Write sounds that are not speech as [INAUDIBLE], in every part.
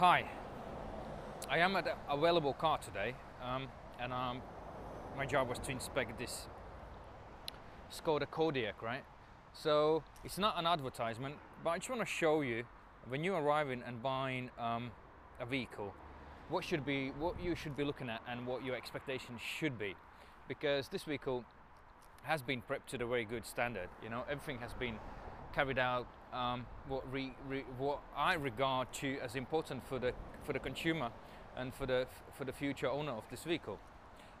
Hi, I am at a available car today, um, and um, my job was to inspect this Skoda Kodiaq, right? So it's not an advertisement, but I just want to show you when you're arriving and buying um, a vehicle, what should be, what you should be looking at, and what your expectations should be, because this vehicle has been prepped to the very good standard. You know, everything has been carried out um, what, re, re, what I regard to as important for the for the consumer and for the for the future owner of this vehicle.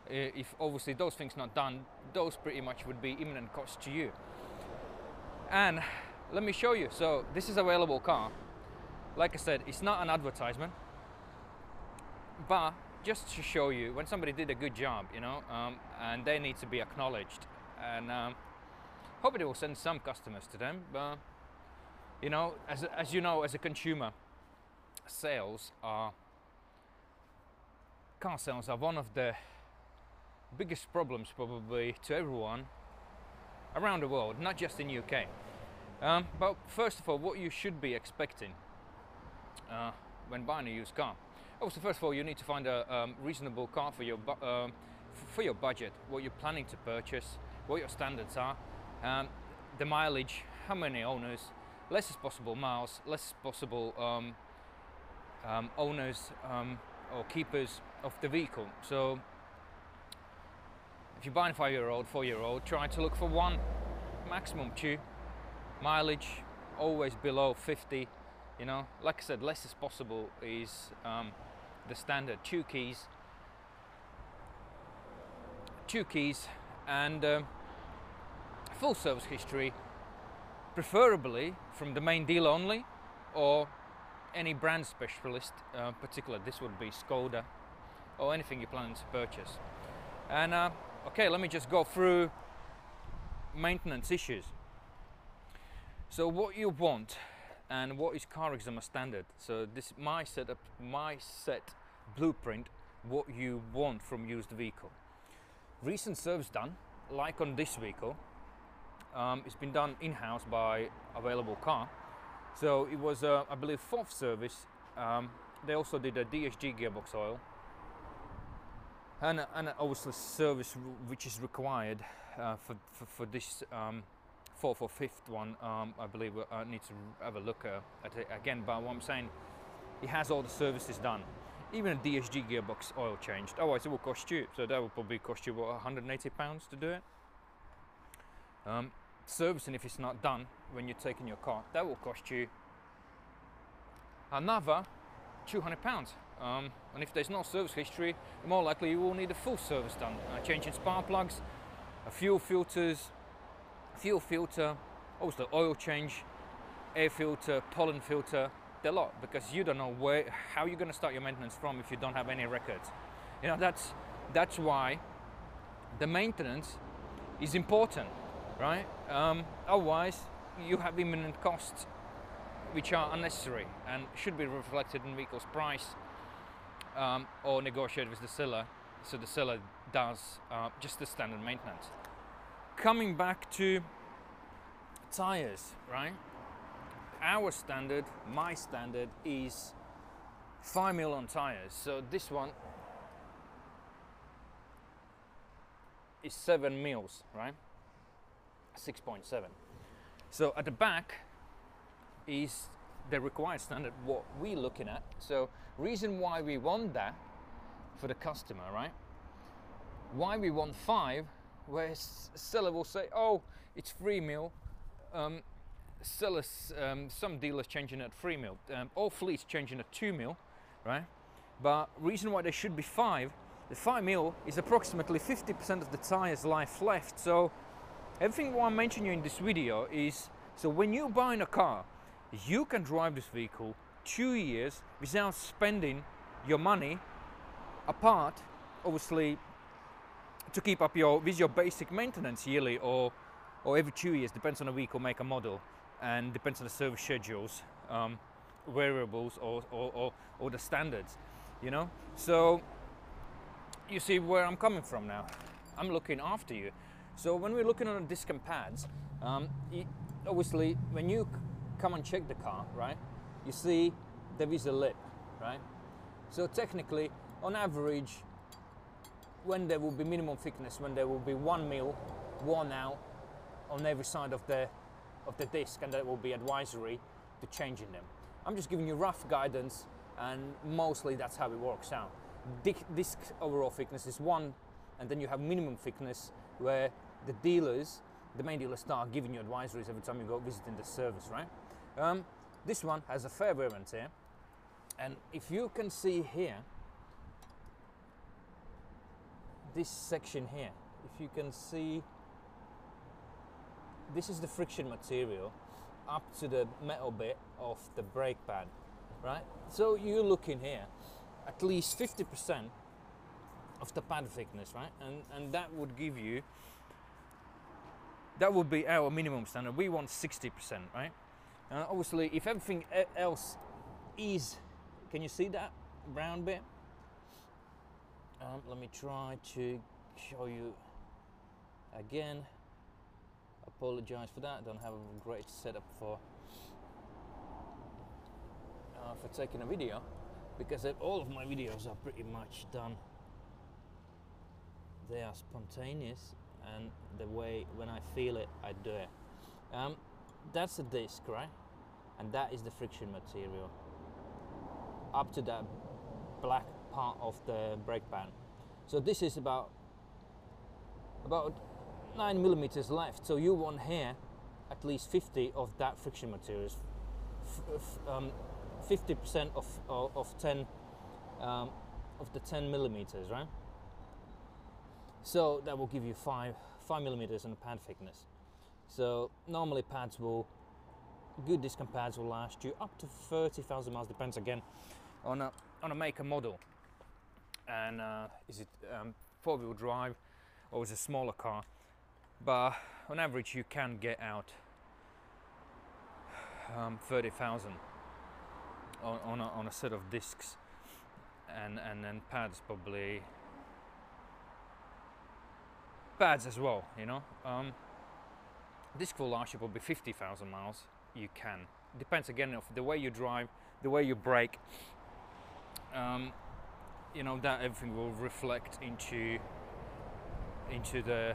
If obviously those things not done, those pretty much would be imminent cost to you. And let me show you. So this is available car. Like I said, it's not an advertisement, but just to show you when somebody did a good job, you know, um, and they need to be acknowledged. And um, hopefully, will send some customers to them. But you know, as as you know, as a consumer, sales are car sales are one of the biggest problems probably to everyone around the world, not just in UK. Um, but first of all, what you should be expecting uh, when buying a used car. Also, first of all, you need to find a um, reasonable car for your um, for your budget, what you're planning to purchase, what your standards are, um, the mileage, how many owners, less as possible miles, less as possible um, um, owners or keepers of the vehicle. So if you're buying a five-year-old, four-year-old, try to look for one, maximum two. Mileage always below 50. You know, like I said, less as possible is um, the standard. Two keys, two keys, and um, full service history, preferably from the main dealer only, or any brand specialist. Uh, particular, this would be Skoda, or anything you're planning to purchase. And uh, Okay, let me just go through maintenance issues. So what you want and what is car examiner standard. So this my setup, my set blueprint, what you want from used vehicle. Recent service done, like on this vehicle, um, it's been done in-house by available car. So it was, uh, I believe, fourth service. Um, they also did a DSG gearbox oil. And, and obviously service which is required uh, for, for, for, this um, fourth or fifth one um, I believe uh, I need to have a look uh, at it again. But what I'm saying it has all the services done. Even a DSG gearbox oil changed. Otherwise it will cost you so that will probably cost you what 180 pounds to do it um, servicing if it's not done when you're taking your car that will cost you another 200 pounds um, and if there's no service history, more likely you will need a full service done. Uh, changing spark plugs, a fuel filters, fuel filter, also oil change, air filter, pollen filter, the lot because you don't know where how you're going to start your maintenance from if you don't have any records. You know that's that's why the maintenance is important, right? Um, otherwise, you have imminent costs which are unnecessary and should be reflected in vehicle's price um, or negotiated with the seller so the seller does uh, just the standard maintenance. Coming back to tires, right? Our standard, my standard is 5 mil on tires. So this one is 7 mils, right? 6.7. So at the back is the required standard what we're looking at. So reason why we want that for the customer, right? Why we want five, where seller will say, oh, it's three mil. Um, sellers, um, some dealers changing at three mil. Um, all fleets changing at two mil, right? But reason why there should be five, the five mil is approximately 50% of the tire's life left. So everything I'm mentioning in this video is, so when you're buying a car, you can drive this vehicle two years without spending your money apart obviously to keep up your with your basic maintenance yearly or or every two years depends on the vehicle make and model and depends on the service schedules um, variables or, or, or, or the standards you know? So you see where I'm coming from now. I'm looking after you so when we're looking on the disc and pads um, obviously when you come and check the car, right, you see there is a lip, right? So technically, on average, when there will be minimum thickness, when there will be one mil worn out on every side of the of the disc, and that will be advisory to changing them. I'm just giving you rough guidance, and mostly that's how it works out. Disc overall thickness is one, and then you have minimum thickness where the dealers, the main dealers, start giving you advisories every time you go visiting the service, right? Um, this one has a fair wear and tear, and if you can see here, this section here, if you can see, this is the friction material up to the metal bit of the brake pad, right? So you look in here, at least 50% of the pad thickness, right? And, and that would give you, that would be our minimum standard. We want 60%, right? And obviously, if everything else is, can you see that brown bit? Um, let me try to show you again. Apologize for that. I don't have a great setup for uh, for taking a video because all of my videos are pretty much done. They are spontaneous and the way when I feel it, I do it. Um, that's a disc, right? And that is the friction material. Up to that black part of the brake pan. So this is about about nine millimeters left. So you want here at least 50 of that friction materials. Um, 50% of, of, of 10 um, of the 10 millimeters, right? So that will give you five five millimeters in pad thickness. So normally pads will good disc pads will last you up to 30,000 miles. Depends again on a on a maker model. And uh, is it um, four-wheel drive or is it a smaller car? But on average, you can get out um, 30,000 on, on, a, on a set of discs and, and then pads probably pads as well you know? Um, disc will last you probably 50,000 miles. You can. Depends again of the way you drive the way you brake. Um, you know that everything will reflect into into the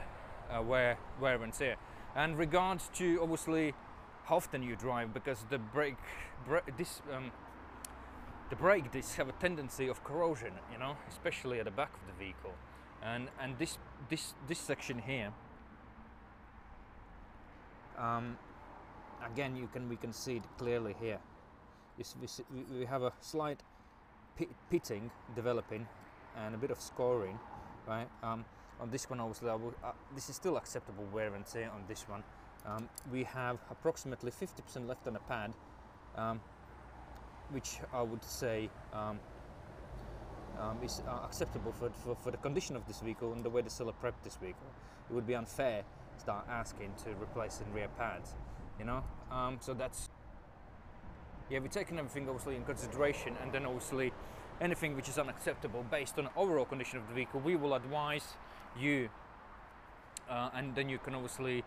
uh, wear wear and tear. And regards to obviously how often you drive because the brake, brake this um, the brake discs have a tendency of corrosion, you know, especially at the back of the vehicle. And and this this this section here, um, again, you can we can see it clearly here. We, we have a slight pitting developing and a bit of scoring, right? Um, on this one, obviously, uh, this is still acceptable wear and tear on this one. Um, we have approximately 50% left on the pad. Um, which I would say um, is uh, acceptable for, for, for, the condition of this vehicle and the way the seller prepped this vehicle. It would be unfair to start asking to replace the rear pads, you know? Um, so that's, yeah, we're taking everything obviously in consideration and then obviously anything which is unacceptable based on overall condition of the vehicle, we will advise you uh, and then you can obviously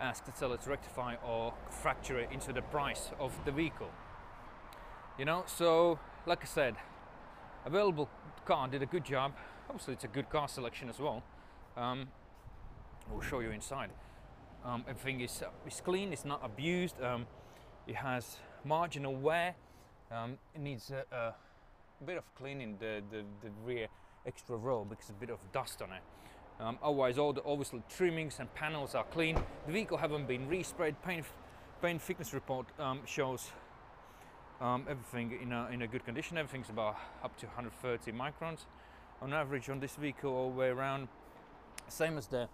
ask the seller to rectify or fracture it into the price of the vehicle you know so like i said available car did a good job. Obviously it's a good car selection as well. Um, we'll show you inside. Um, everything is, uh, is clean it's not abused um, it has marginal wear um, it needs a, a, bit of cleaning the, the, the rear extra row because a bit of dust on it. Um, otherwise all the obviously trimmings and panels are clean. The vehicle haven't been resprayed. Paint paint thickness report um, shows um, everything in a, in a good condition. Everything's about up to 130 microns on average on this vehicle all the way around. Same as the,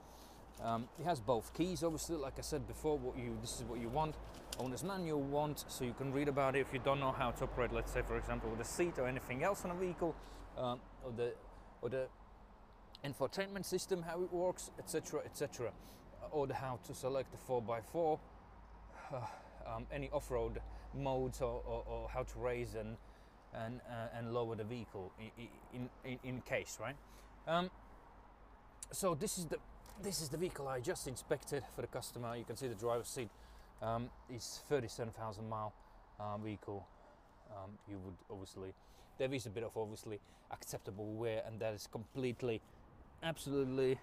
um, it has both keys obviously, like I said before, what you this is what you want. Owner's manual want, so you can read about it if you don't know how to operate, let's say for example with a seat or anything else on a vehicle, um, or the or the infotainment system, how it works, etc., etc., or the how to select the 4x4. Uh, [SIGHS] um, any off-road modes or, or, or, how to raise and and uh, and lower the vehicle in in, in case right. Um, so this is the this is the vehicle I just inspected for the customer. You can see the driver's seat um, is 37,000 mile uh, vehicle. um, you would obviously there is a bit of obviously acceptable wear and that is completely absolutely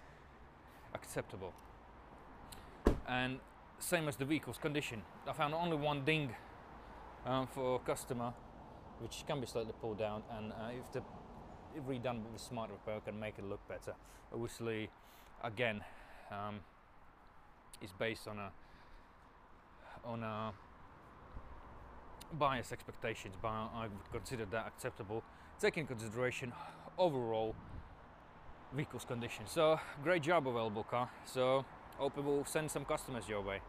acceptable and same as the vehicle's condition i found only one ding um, for customer which can be slightly pulled down and uh, if the if redone with smart repair can make it look better obviously again um, is based on a on a buyer's expectations, but I would consider that acceptable, taking consideration overall vehicle's condition. So great job available car. So hope we will send some customers your way.